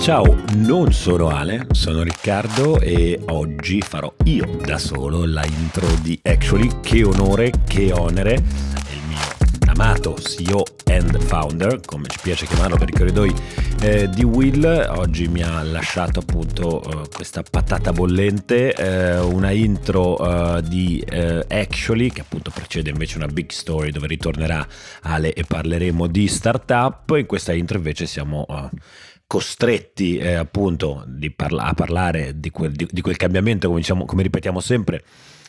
Ciao, non sono Ale, sono Riccardo e oggi farò io da solo la intro di Actually. Che onore, che onere, il mio amato CEO and founder, come ci piace chiamarlo per i corridoi eh, di Will, oggi mi ha lasciato appunto eh, questa patata bollente, eh, una intro eh, di eh, Actually che appunto precede invece una big story dove ritornerà Ale e parleremo di startup. In questa intro invece siamo eh, costretti eh, appunto parla- a parlare di quel, di, di quel cambiamento, come, diciamo, come, ripetiamo sempre,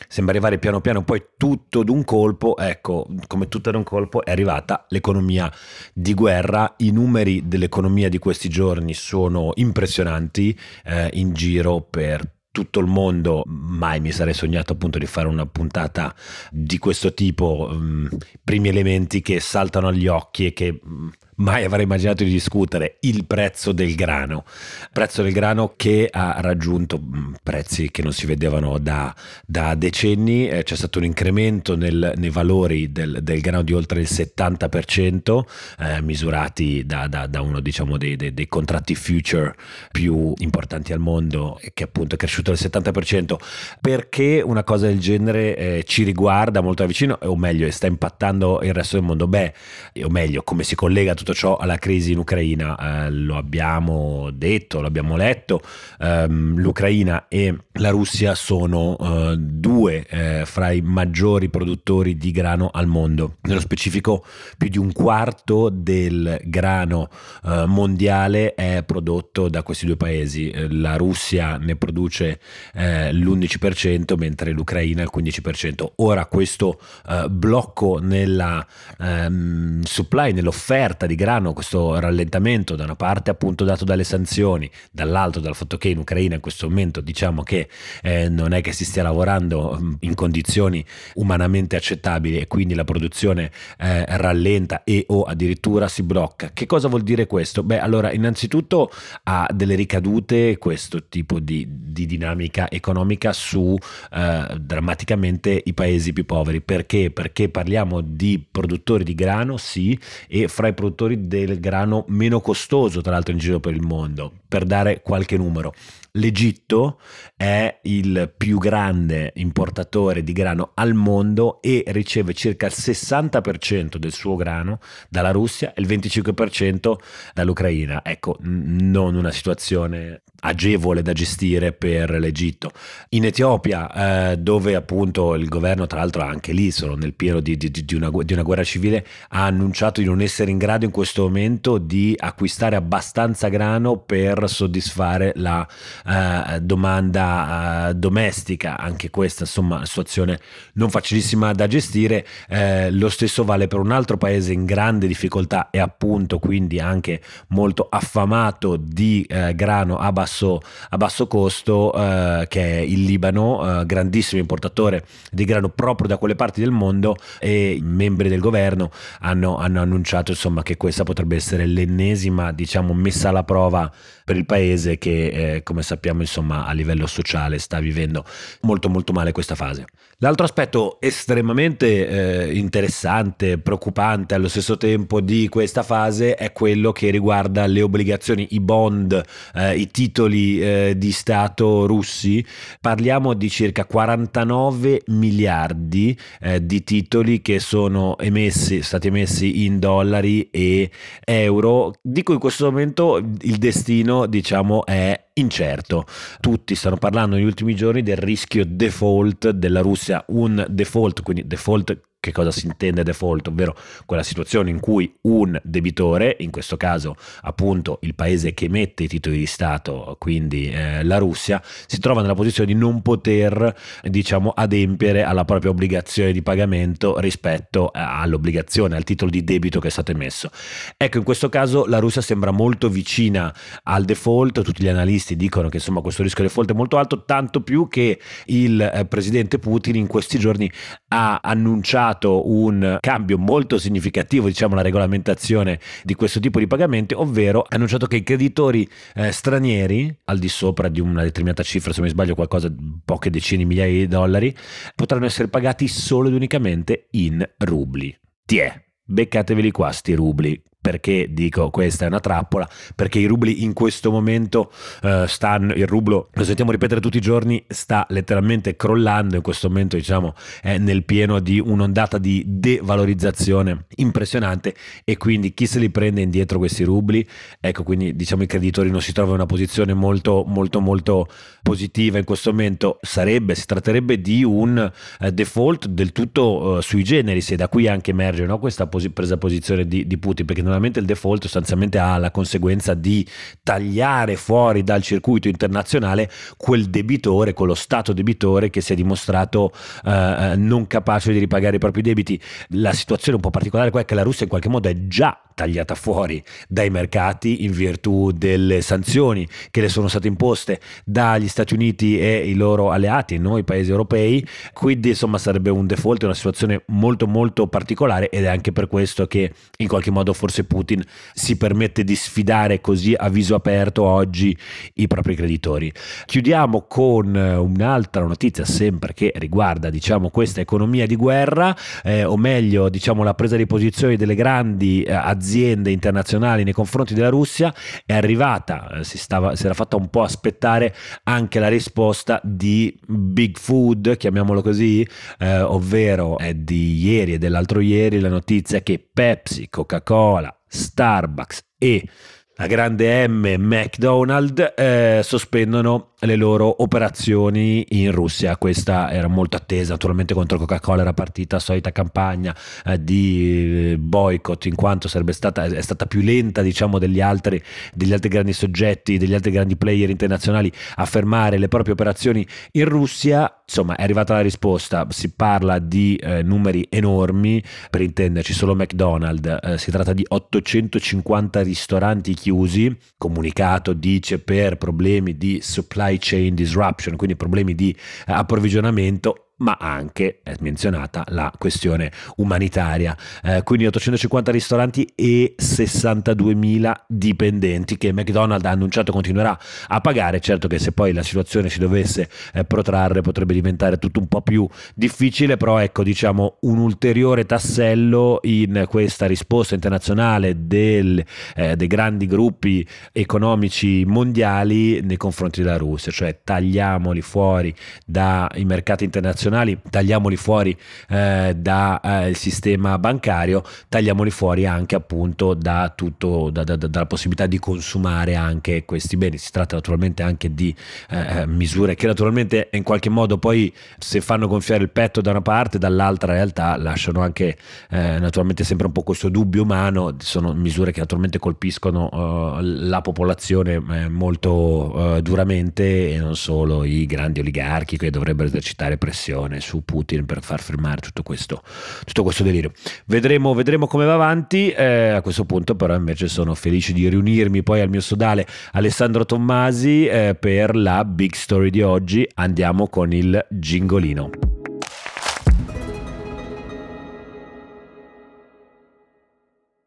sembra arrivare piano piano, poi tutto d'un colpo, ecco, come tutto d'un colpo è arrivata l'economia di guerra, i numeri dell'economia di questi giorni sono impressionanti eh, in giro per tutto il mondo, mai mi sarei sognato appunto di fare una puntata di questo tipo, um, primi elementi che saltano agli occhi e che um, mai avrei immaginato di discutere, il prezzo del grano, prezzo del grano che ha raggiunto mm, prezzi che non si vedevano da, da decenni, eh, c'è stato un incremento nel, nei valori del, del, grano di oltre il 70%, eh, misurati da, da, da, uno diciamo, dei, dei, dei, contratti future più importanti al mondo, che appunto è cresciuto del 70%, perché una cosa del genere eh, ci riguarda molto da vicino, o meglio, sta impattando il resto del mondo? Beh, o meglio, come si collega tutto ciò alla crisi in Ucraina, eh, lo abbiamo detto, l'abbiamo letto, ehm, l'Ucraina e la Russia sono eh, due eh, fra i maggiori produttori di grano al mondo, nello specifico più di un quarto del grano eh, mondiale è prodotto da questi due paesi, eh, la Russia ne produce eh, l'11% mentre l'Ucraina il 15%. Ora questo blocco nella ehm, supply, nell'offerta di grano, questo rallentamento da una parte appunto dato dalle sanzioni, dall'altro dal fatto che in Ucraina in questo momento diciamo che eh, non è che si stia lavorando mm, in condizioni umanamente accettabili e quindi la produzione eh, rallenta e o addirittura si blocca. Che cosa vuol dire questo? Beh allora innanzitutto ha delle ricadute questo tipo di, di dinamica economica su eh, drammaticamente i paesi più poveri. Perché? Perché parliamo di produttori di grano, sì, e fra i produttori produttori del grano meno costoso, tra l'altro in giro per il mondo, per dare qualche numero. L'Egitto è il più grande importatore di grano al mondo e riceve circa il 60% del suo grano dalla Russia e il 25% dall'Ucraina. Ecco, non una situazione agevole da gestire per l'Egitto. In Etiopia, eh, dove appunto il governo, tra l'altro anche lì sono nel pieno di, di, di, una, di, una, guerra civile, ha annunciato di non essere in grado in questo momento di acquistare abbastanza grano per soddisfare la eh, domanda eh, domestica. Anche questa, insomma, situazione non facilissima da gestire. Eh, lo stesso vale per un altro paese in grande difficoltà e appunto quindi anche molto affamato di eh, grano a basso basso, a basso costo eh, che è il Libano, eh, grandissimo importatore di grano proprio da quelle parti del mondo e i membri del governo hanno, hanno annunciato insomma, che questa potrebbe essere l'ennesima diciamo, messa alla prova per il paese che eh, come sappiamo insomma, a livello sociale sta vivendo molto molto male questa fase. L'altro aspetto estremamente eh, interessante, preoccupante allo stesso tempo di questa fase è quello che riguarda le obbligazioni, i bond, eh, i titoli eh, di Stato russi. Parliamo di circa 49 miliardi eh, di titoli che sono emessi, stati emessi in dollari e euro, di cui in questo momento il destino diciamo è incerto. Tutti stanno parlando negli ultimi giorni del rischio default della Russia, un default, quindi default che cosa si intende default, ovvero quella situazione in cui un debitore, in questo caso appunto il paese che emette i titoli di Stato, quindi eh, la Russia, si trova nella posizione di non poter diciamo adempiere alla propria obbligazione di pagamento rispetto all'obbligazione, al titolo di debito che è stato emesso. Ecco, in questo caso la Russia sembra molto vicina al default, tutti gli analisti dicono che insomma questo rischio default è molto alto, tanto più che il eh, presidente Putin in questi giorni ha annunciato dato un cambio molto significativo, diciamo, la regolamentazione di questo tipo di pagamenti, ovvero ha annunciato che i creditori eh, stranieri, al di sopra di una determinata cifra, se non mi sbaglio qualcosa, poche decine migliaia di dollari, potranno essere pagati solo ed unicamente in rubli. Tiè, beccateveli qua sti rubli perché dico questa è una trappola? Perché i rubli in questo momento uh, stanno, il rublo, lo sentiamo ripetere tutti i giorni, sta letteralmente crollando, in questo momento diciamo è nel pieno di un'ondata di devalorizzazione impressionante e quindi chi se li prende indietro questi rubli? Ecco, quindi diciamo i creditori non si trovano in una posizione molto molto molto positiva in questo momento, sarebbe, si tratterebbe di un uh, default del tutto uh, sui generis e da qui anche emerge no, questa posi- presa posizione di, di Putin, perché normalmente il default sostanzialmente ha la conseguenza di tagliare fuori dal circuito internazionale quel debitore, quello stato debitore che si è dimostrato eh, non capace di ripagare i propri debiti. La situazione un po' particolare qua è che la Russia in qualche modo è già tagliata fuori dai mercati in virtù delle sanzioni che le sono state imposte dagli Stati Uniti e i loro alleati, noi paesi europei, quindi insomma sarebbe un default, una situazione molto molto particolare ed è anche per questo che in qualche modo forse Putin si permette di sfidare così a viso aperto oggi i propri creditori. Chiudiamo con eh, un'altra notizia sempre che riguarda diciamo questa economia di guerra eh, o meglio diciamo la presa di posizione delle grandi eh, aziende internazionali nei confronti della Russia è arrivata, eh, si, stava, si era fatta un po' aspettare anche la risposta di Big Food, chiamiamolo così, eh, ovvero è di ieri e dell'altro ieri la notizia che Pepsi, Coca-Cola, Starbucks e la grande M McDonald's eh, sospendono le loro operazioni in Russia. Questa era molto attesa, naturalmente contro Coca-Cola era partita la solita campagna eh, di boycott in quanto sarebbe stata, è stata più lenta diciamo degli altri, degli altri grandi soggetti, degli altri grandi player internazionali a fermare le proprie operazioni in Russia. Insomma è arrivata la risposta, si parla di eh, numeri enormi, per intenderci solo McDonald's, eh, si tratta di 850 ristoranti chiusi, comunicato dice per problemi di supply supply chain disruption, quindi problemi di eh, approvvigionamento ma anche è menzionata la questione umanitaria. Eh, quindi 850 ristoranti e 62.000 dipendenti che McDonald's ha annunciato continuerà a pagare. Certo che se poi la situazione si dovesse eh, protrarre potrebbe diventare tutto un po' più difficile, però ecco diciamo un ulteriore tassello in questa risposta internazionale del, eh, dei grandi gruppi economici mondiali nei confronti della Russia, cioè tagliamoli fuori dai mercati internazionali internazionali, tagliamoli fuori eh, dal eh, sistema bancario, tagliamoli fuori anche appunto da tutto, da, da, dalla possibilità di consumare anche questi beni. Si tratta naturalmente anche di eh, eh, misure che naturalmente in qualche modo poi se fanno gonfiare il petto da una parte, dall'altra in realtà lasciano anche eh, naturalmente sempre un po' questo dubbio umano, sono misure che naturalmente colpiscono uh, la popolazione eh, molto duramente e non solo i grandi oligarchi che dovrebbero esercitare pressione pressione su Putin per far fermare tutto questo, tutto questo delirio. Vedremo, vedremo, come va avanti. Eh, a questo punto, però, invece sono felice di riunirmi poi al mio sodale Alessandro Tommasi eh, per la big story di oggi. Andiamo con il gingolino.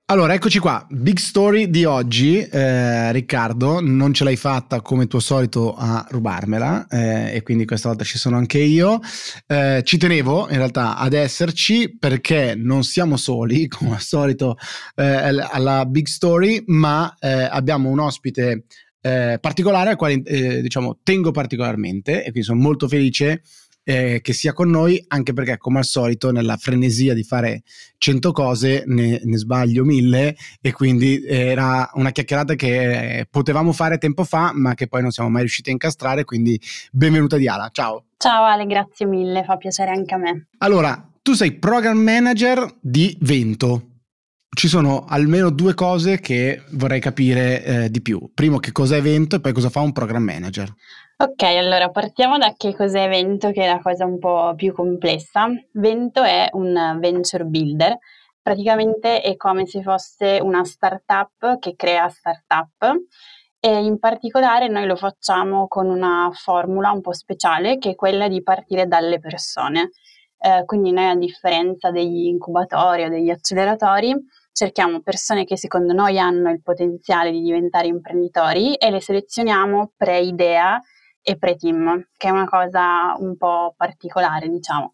Allora, eccoci qua, big story di oggi, eh, Riccardo, non ce l'hai fatta come tuo solito a rubarmela eh, e quindi questa volta ci sono anche io. Eh, ci tenevo in realtà ad esserci perché non siamo soli, come al solito, eh, alla big story, ma eh, abbiamo un ospite eh, particolare al quale diciamo tengo particolarmente e quindi sono molto felice eh, che sia con noi, anche perché come al solito nella frenesia di fare cento cose ne, ne sbaglio mille e quindi era una chiacchierata che potevamo fare tempo fa ma che poi non siamo mai riusciti a incastrare, quindi benvenuta Diala, ciao. Ciao Ale, grazie mille, fa piacere anche a me. Allora, tu sei program manager di Vento. Ci sono almeno due cose che vorrei capire eh, di più. Primo, che cos'è Vento e poi cosa fa un program manager. Ok, allora partiamo da che cos'è Vento, che è la cosa un po' più complessa. Vento è un venture builder, praticamente è come se fosse una startup che crea startup e in particolare noi lo facciamo con una formula un po' speciale che è quella di partire dalle persone. Eh, quindi noi a differenza degli incubatori o degli acceleratori cerchiamo persone che secondo noi hanno il potenziale di diventare imprenditori e le selezioniamo pre-idea e pre-team, che è una cosa un po' particolare, diciamo.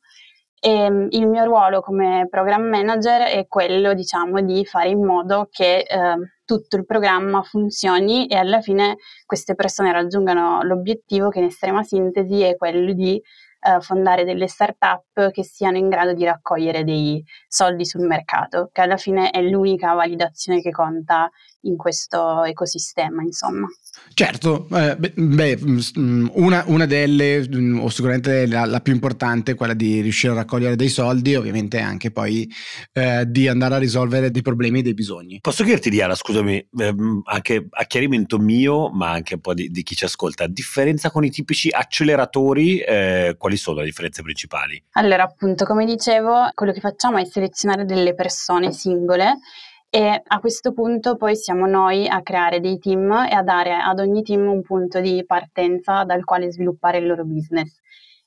E ehm, il mio ruolo come program manager è quello, diciamo, di fare in modo che eh, tutto il programma funzioni e alla fine queste persone raggiungano l'obiettivo che in estrema sintesi è quello di eh, fondare delle start-up che siano in grado di raccogliere dei soldi sul mercato, che alla fine è l'unica validazione che conta in questo ecosistema, insomma. Certo, eh, beh, mm, una, una, delle, mm, o sicuramente la, la, più importante, è quella di riuscire a raccogliere dei soldi, ovviamente anche poi eh, di andare a risolvere dei problemi e dei bisogni. Posso chiederti, Diana, scusami, ehm, anche a chiarimento mio, ma anche un po' di, di chi ci ascolta, differenza con i tipici acceleratori, eh, quali sono le differenze principali? Allora, appunto, come dicevo, quello che facciamo è selezionare delle persone singole e a questo punto poi siamo noi a creare dei team e a dare ad ogni team un punto di partenza dal quale sviluppare il loro business.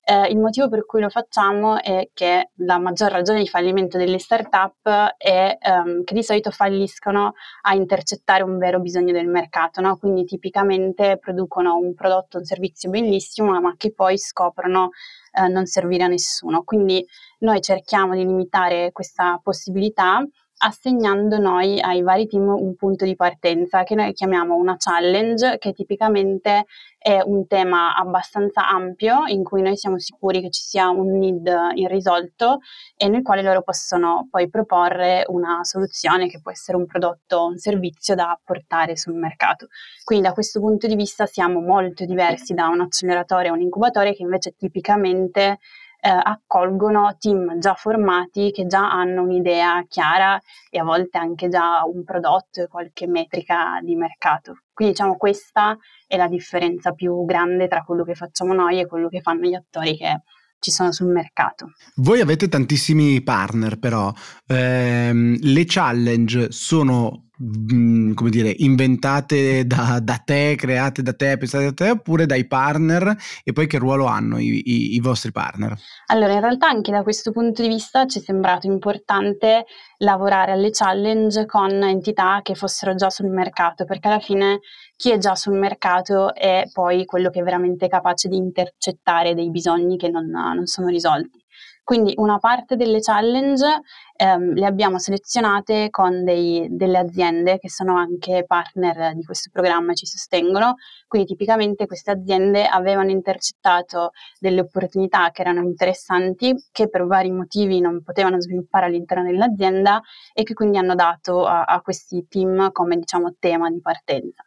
Eh, il motivo per cui lo facciamo è che la maggior ragione di fallimento delle startup è ehm, che di solito falliscono a intercettare un vero bisogno del mercato, no? quindi tipicamente producono un prodotto, un servizio bellissimo, ma che poi scoprono eh, non servire a nessuno. Quindi noi cerchiamo di limitare questa possibilità assegnando noi ai vari team un punto di partenza che noi chiamiamo una challenge, che tipicamente è un tema abbastanza ampio in cui noi siamo sicuri che ci sia un need irrisolto e nel quale loro possono poi proporre una soluzione che può essere un prodotto o un servizio da portare sul mercato. Quindi da questo punto di vista siamo molto diversi da un acceleratore o un incubatore che invece tipicamente eh, accolgono team già formati che già hanno un'idea chiara e a volte anche già un prodotto e qualche metrica di mercato. Quindi diciamo questa è la differenza più grande tra quello che facciamo noi e quello che fanno gli attori che ci sono sul mercato. Voi avete tantissimi partner però, ehm, le challenge sono Mm, come dire, inventate da, da, te, create da te, pensate da te, oppure dai partner e poi che ruolo hanno i, i, i, vostri partner? Allora, in realtà anche da questo punto di vista ci è sembrato importante lavorare alle challenge con entità che fossero già sul mercato, perché alla fine chi è già sul mercato è poi quello che è veramente capace di intercettare dei bisogni che non, non sono risolti. Quindi una parte delle challenge ehm, le abbiamo selezionate con dei, delle aziende che sono anche partner di questo programma e ci sostengono. Quindi tipicamente queste aziende avevano intercettato delle opportunità che erano interessanti, che per vari motivi non potevano sviluppare all'interno dell'azienda e che quindi hanno dato a, a questi team come diciamo tema di partenza.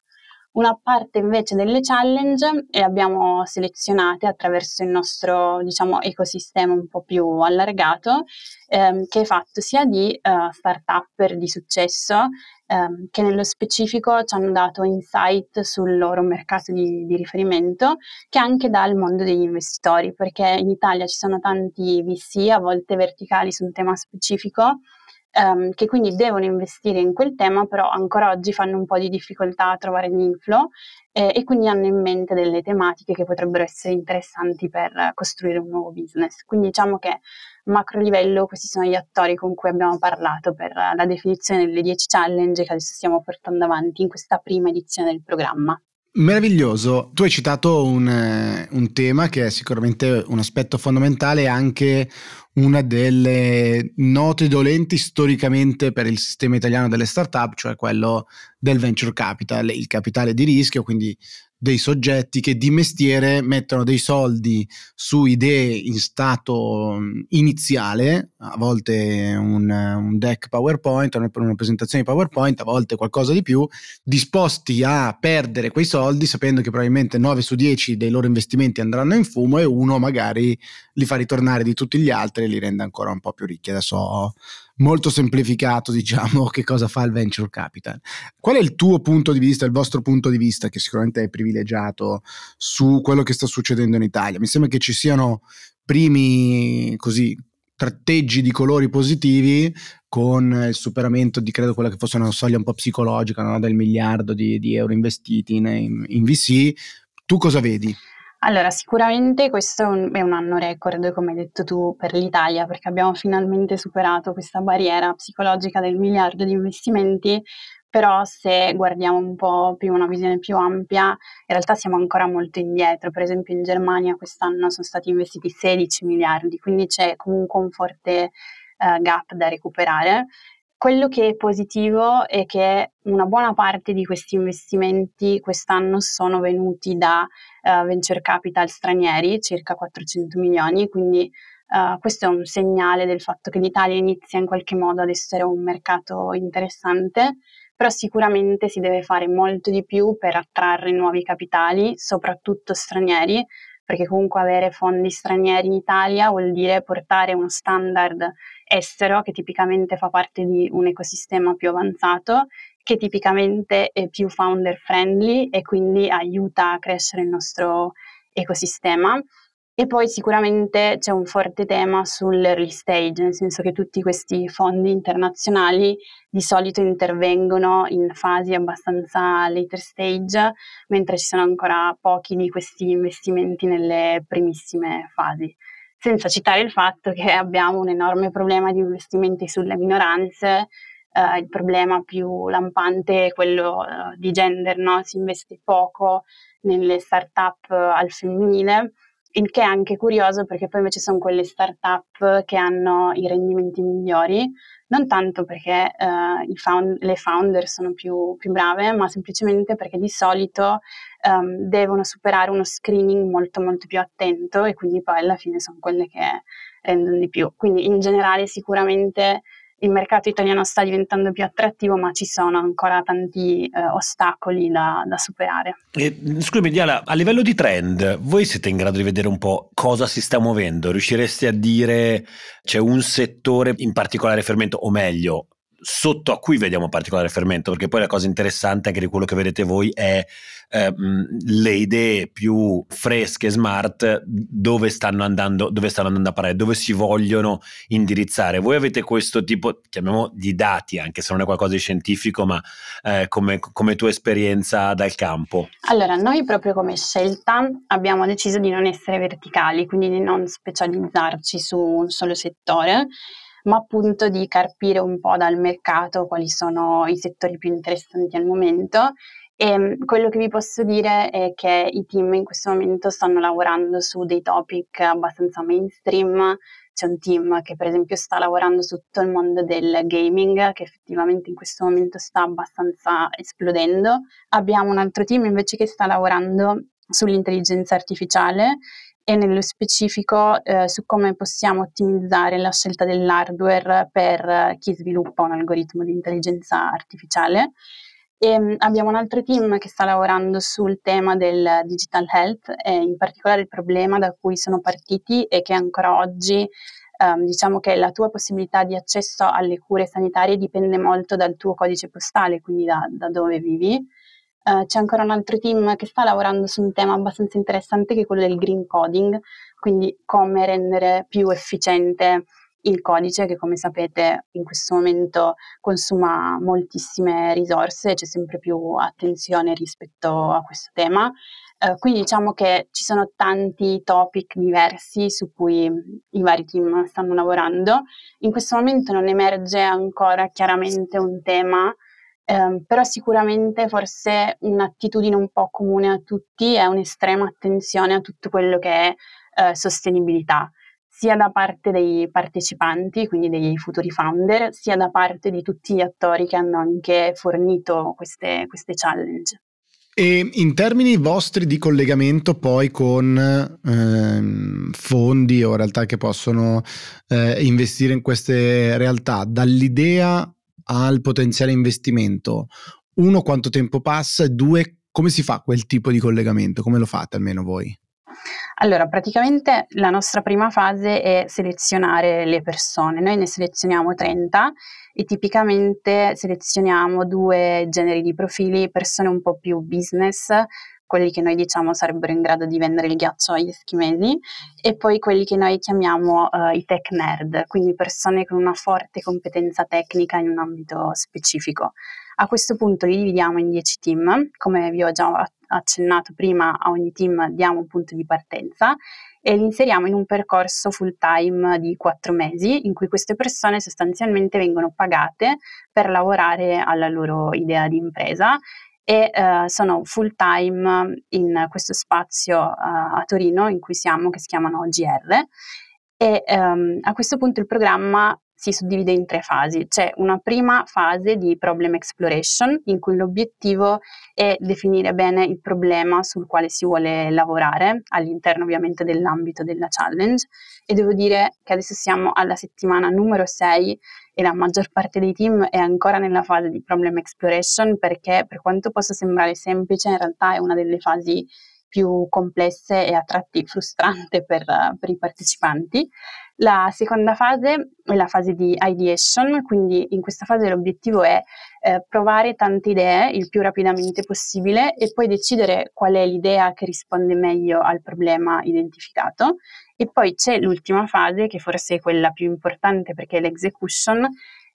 Una parte invece delle challenge le abbiamo selezionate attraverso il nostro diciamo, ecosistema un po' più allargato, ehm, che è fatto sia di uh, start-up di successo, ehm, che nello specifico ci hanno dato insight sul loro mercato di, di riferimento, che anche dal mondo degli investitori, perché in Italia ci sono tanti VC, a volte verticali su un tema specifico, ehm, che quindi devono investire in quel tema, però ancora oggi fanno un po' di difficoltà a trovare gli inflow eh, e quindi hanno in mente delle tematiche che potrebbero essere interessanti per costruire un nuovo business. Quindi diciamo che a macro livello questi sono gli attori con cui abbiamo parlato per la definizione delle 10 challenge che adesso stiamo portando avanti in questa prima edizione del programma. Meraviglioso, tu hai citato un, eh, un, tema che è sicuramente un aspetto fondamentale anche una delle note dolenti storicamente per il sistema italiano delle startup, cioè quello del venture capital, il capitale di rischio, quindi dei soggetti che di mestiere mettono dei soldi su idee in stato iniziale, a volte un, un deck PowerPoint, una, una presentazione di PowerPoint, a volte qualcosa di più, disposti a perdere quei soldi sapendo che probabilmente 9 su 10 dei loro investimenti andranno in fumo e uno magari li fa ritornare di tutti gli altri li rende ancora un po' più ricchi. Adesso ho molto semplificato, diciamo, che cosa fa il venture capital. Qual è il tuo punto di vista, il vostro punto di vista, che sicuramente è privilegiato, su quello che sta succedendo in Italia? Mi sembra che ci siano primi così tratteggi di colori positivi con il superamento di credo quella che fosse una soglia un po' psicologica no? del miliardo di, di euro investiti in, in, in VC. Tu cosa vedi? Allora, sicuramente questo è un, è un, anno record, come hai detto tu, per l'Italia, perché abbiamo finalmente superato questa barriera psicologica del miliardo di investimenti, però se guardiamo un po' più una visione più ampia, in realtà siamo ancora molto indietro. Per esempio in Germania quest'anno sono stati investiti 16 miliardi, quindi c'è comunque un forte uh, gap da recuperare. Quello che è positivo è che una buona parte di questi investimenti quest'anno sono venuti da uh, venture capital stranieri, circa 400 milioni, quindi uh, questo è un segnale del fatto che l'Italia inizia in qualche modo ad essere un mercato interessante però sicuramente si deve fare molto di più per attrarre nuovi capitali, soprattutto stranieri, perché comunque avere fondi stranieri in Italia vuol dire portare uno standard estero che tipicamente fa parte di un ecosistema più avanzato, che tipicamente è più founder friendly e quindi aiuta a crescere il nostro ecosistema. E poi sicuramente c'è un forte tema sull'early stage, nel senso che tutti questi fondi internazionali di solito intervengono in fasi abbastanza later stage, mentre ci sono ancora pochi di questi investimenti nelle primissime fasi. Senza citare il fatto che abbiamo un enorme problema di investimenti sulle minoranze, Uh, il problema più lampante è quello uh, di gender, no? si investe poco nelle start-up uh, al femminile il che è anche curioso perché poi invece sono quelle start-up che hanno i rendimenti migliori, non tanto perché uh, found- le founder sono più, più, brave, ma semplicemente perché di solito um, devono superare uno screening molto molto più attento e quindi poi alla fine sono quelle che rendono di più. Quindi in generale sicuramente il mercato italiano sta diventando più attrattivo, ma ci sono ancora tanti eh, ostacoli da, da superare. Scusami Diana, a livello di trend, voi siete in grado di vedere un po' cosa si sta muovendo? Riuscireste a dire c'è un settore in particolare fermento, o meglio, sotto a cui vediamo particolare fermento, perché poi la cosa interessante anche di quello che vedete voi è eh, le idee più fresche, smart, dove stanno, andando, dove stanno andando a parare, dove si vogliono indirizzare. Voi avete questo tipo, chiamiamo di dati, anche se non è qualcosa di scientifico, ma eh, come, come tua esperienza dal campo? Allora, noi proprio come scelta abbiamo deciso di non essere verticali, quindi di non specializzarci su un solo settore ma appunto di carpire un po' dal mercato quali sono i settori più interessanti al momento. E mm, quello che vi posso dire è che i team in questo momento stanno lavorando su dei topic abbastanza mainstream. C'è un team che per esempio sta lavorando su tutto il mondo del gaming, che effettivamente in questo momento sta abbastanza esplodendo. Abbiamo un altro team invece che sta lavorando sull'intelligenza artificiale e nello specifico eh, su come possiamo ottimizzare la scelta dell'hardware per chi sviluppa un algoritmo di intelligenza artificiale. E um, abbiamo un altro team che sta lavorando sul tema del digital health e in particolare il problema da cui sono partiti e che ancora oggi um, diciamo che la tua possibilità di accesso alle cure sanitarie dipende molto dal tuo codice postale, quindi da, da dove vivi Uh, c'è ancora un altro team che sta lavorando su un tema abbastanza interessante che è quello del green coding, quindi come rendere più efficiente il codice che come sapete in questo momento consuma moltissime risorse c'è sempre più attenzione rispetto a questo tema. Uh, quindi diciamo che ci sono tanti topic diversi su cui i vari team stanno lavorando. In questo momento non emerge ancora chiaramente un tema eh, però sicuramente forse un'attitudine un po' comune a tutti è un'estrema attenzione a tutto quello che è eh, sostenibilità, sia da parte dei partecipanti, quindi dei futuri founder, sia da parte di tutti gli attori che hanno anche fornito queste, queste challenge. E in termini vostri di collegamento poi con ehm, fondi o realtà che possono eh, investire in queste realtà, dall'idea al potenziale investimento, uno quanto tempo passa e due come si fa quel tipo di collegamento, come lo fate almeno voi? Allora, praticamente la nostra prima fase è selezionare le persone. Noi ne selezioniamo 30 e tipicamente selezioniamo due generi di profili, persone un po' più business, quelli che noi diciamo sarebbero in grado di vendere il ghiaccio agli eschimesi, e poi quelli che noi chiamiamo uh, i tech nerd, quindi persone con una forte competenza tecnica in un ambito specifico. A questo punto li dividiamo in 10 team, come vi ho già accennato prima, a ogni team diamo un punto di partenza e li inseriamo in un percorso full time di quattro mesi in cui queste persone sostanzialmente vengono pagate per lavorare alla loro idea di impresa e uh, sono full time in questo spazio uh, a Torino in cui siamo che si chiamano GR e um, a questo punto il programma si suddivide in tre fasi. C'è una prima fase di problem exploration in cui l'obiettivo è definire bene il problema sul quale si vuole lavorare all'interno ovviamente dell'ambito della challenge e devo dire che adesso siamo alla settimana numero 6 e la maggior parte dei team è ancora nella fase di problem exploration perché per quanto possa sembrare semplice in realtà è una delle fasi più complesse e a tratti frustrante per, per i partecipanti. La seconda fase è la fase di ideation, quindi in questa fase l'obiettivo è eh, provare tante idee il più rapidamente possibile e poi decidere qual è l'idea che risponde meglio al problema identificato. E poi c'è l'ultima fase, che forse è quella più importante perché è l'execution,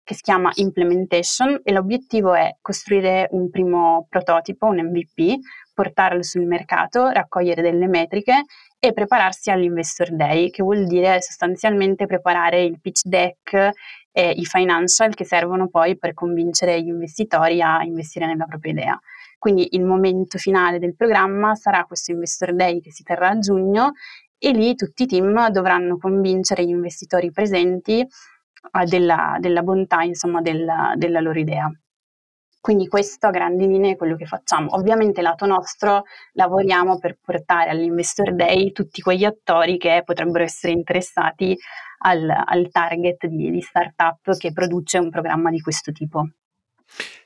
che si chiama implementation e l'obiettivo è costruire un primo prototipo, un MVP, portarlo sul mercato, raccogliere delle metriche e prepararsi all'Investor Day, che vuol dire sostanzialmente preparare il pitch deck e i financial che servono poi per convincere gli investitori a investire nella propria idea. Quindi il momento finale del programma sarà questo Investor Day che si terrà a giugno e lì tutti i team dovranno convincere gli investitori presenti eh, della, della, bontà insomma, della, della loro idea. Quindi questo a grandi linee è quello che facciamo. Ovviamente lato nostro lavoriamo per portare all'Investor Day tutti quegli attori che potrebbero essere interessati al, al target di, di startup che produce un programma di questo tipo.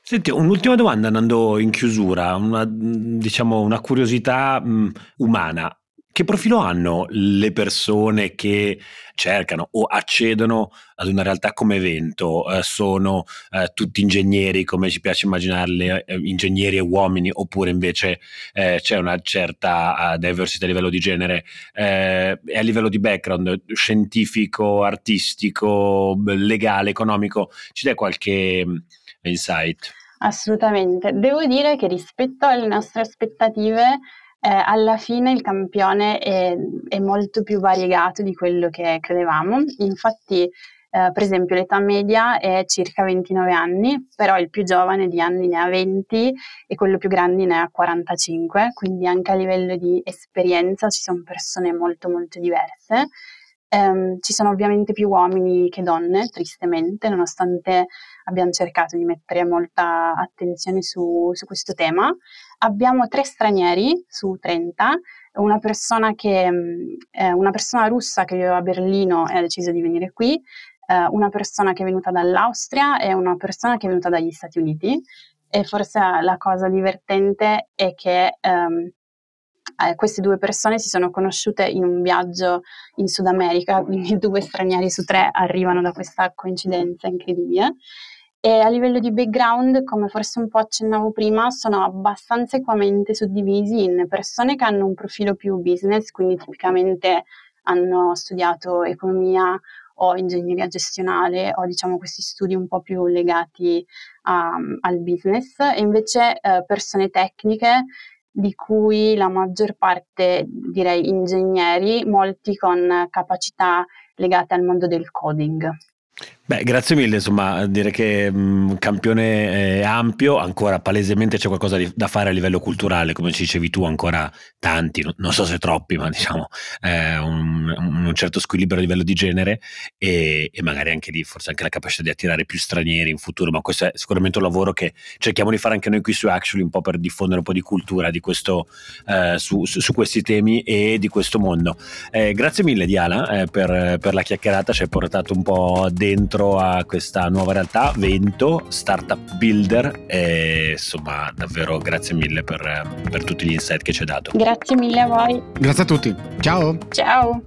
Senti, un'ultima domanda andando in chiusura, una, diciamo una curiosità mh, umana che profilo hanno le persone che cercano o accedono ad una realtà come evento? Eh, sono eh, tutti ingegneri, come ci piace immaginarli, eh, ingegneri e uomini, oppure invece eh, c'è una certa uh, diversity a livello di genere eh, e a livello di background scientifico, artistico, legale, economico? Ci dai qualche mm, insight? Assolutamente. Devo dire che rispetto alle nostre aspettative eh, alla fine il campione è, è, molto più variegato di quello che credevamo. Infatti, eh, per esempio, l'età media è circa 29 anni, però il più giovane di anni ne ha 20 e quello più grande ne ha 45, quindi anche a livello di esperienza ci sono persone molto molto diverse. Um, ci sono ovviamente più uomini che donne, tristemente, nonostante abbiamo cercato di mettere molta attenzione su, su questo tema. Abbiamo tre stranieri su 30, una persona, che, eh, una persona russa che viveva a Berlino e ha deciso di venire qui, eh, una persona che è venuta dall'Austria e una persona che è venuta dagli Stati Uniti. E forse la cosa divertente è che um, eh, queste due persone si sono conosciute in un viaggio in Sud America, quindi due stranieri su tre arrivano da questa coincidenza incredibile. E a livello di background, come forse un po' accennavo prima, sono abbastanza equamente suddivisi in persone che hanno un profilo più business, quindi tipicamente hanno studiato economia o ingegneria gestionale o diciamo questi studi un po' più legati a, al business e invece eh, persone tecniche di cui la maggior parte direi ingegneri, molti con capacità legate al mondo del coding. Beh, grazie mille, insomma, dire che mh, mm, campione è ampio, ancora palesemente c'è qualcosa di, da fare a livello culturale, come ci dicevi tu, ancora tanti, no, non so se troppi, ma diciamo eh, un, un, certo squilibrio a livello di genere e, e, magari anche lì forse anche la capacità di attirare più stranieri in futuro, ma questo è sicuramente un lavoro che cerchiamo di fare anche noi qui su Actually, un po' per diffondere un po' di cultura di questo, eh, su, su, questi temi e di questo mondo. Eh, grazie mille Diana eh, per, per la chiacchierata, ci hai portato un po' dentro dentro a questa nuova realtà, Vento, Startup Builder e insomma davvero grazie mille per, per tutti gli insight che ci hai dato. Grazie mille a voi. Grazie a tutti. Ciao. Ciao.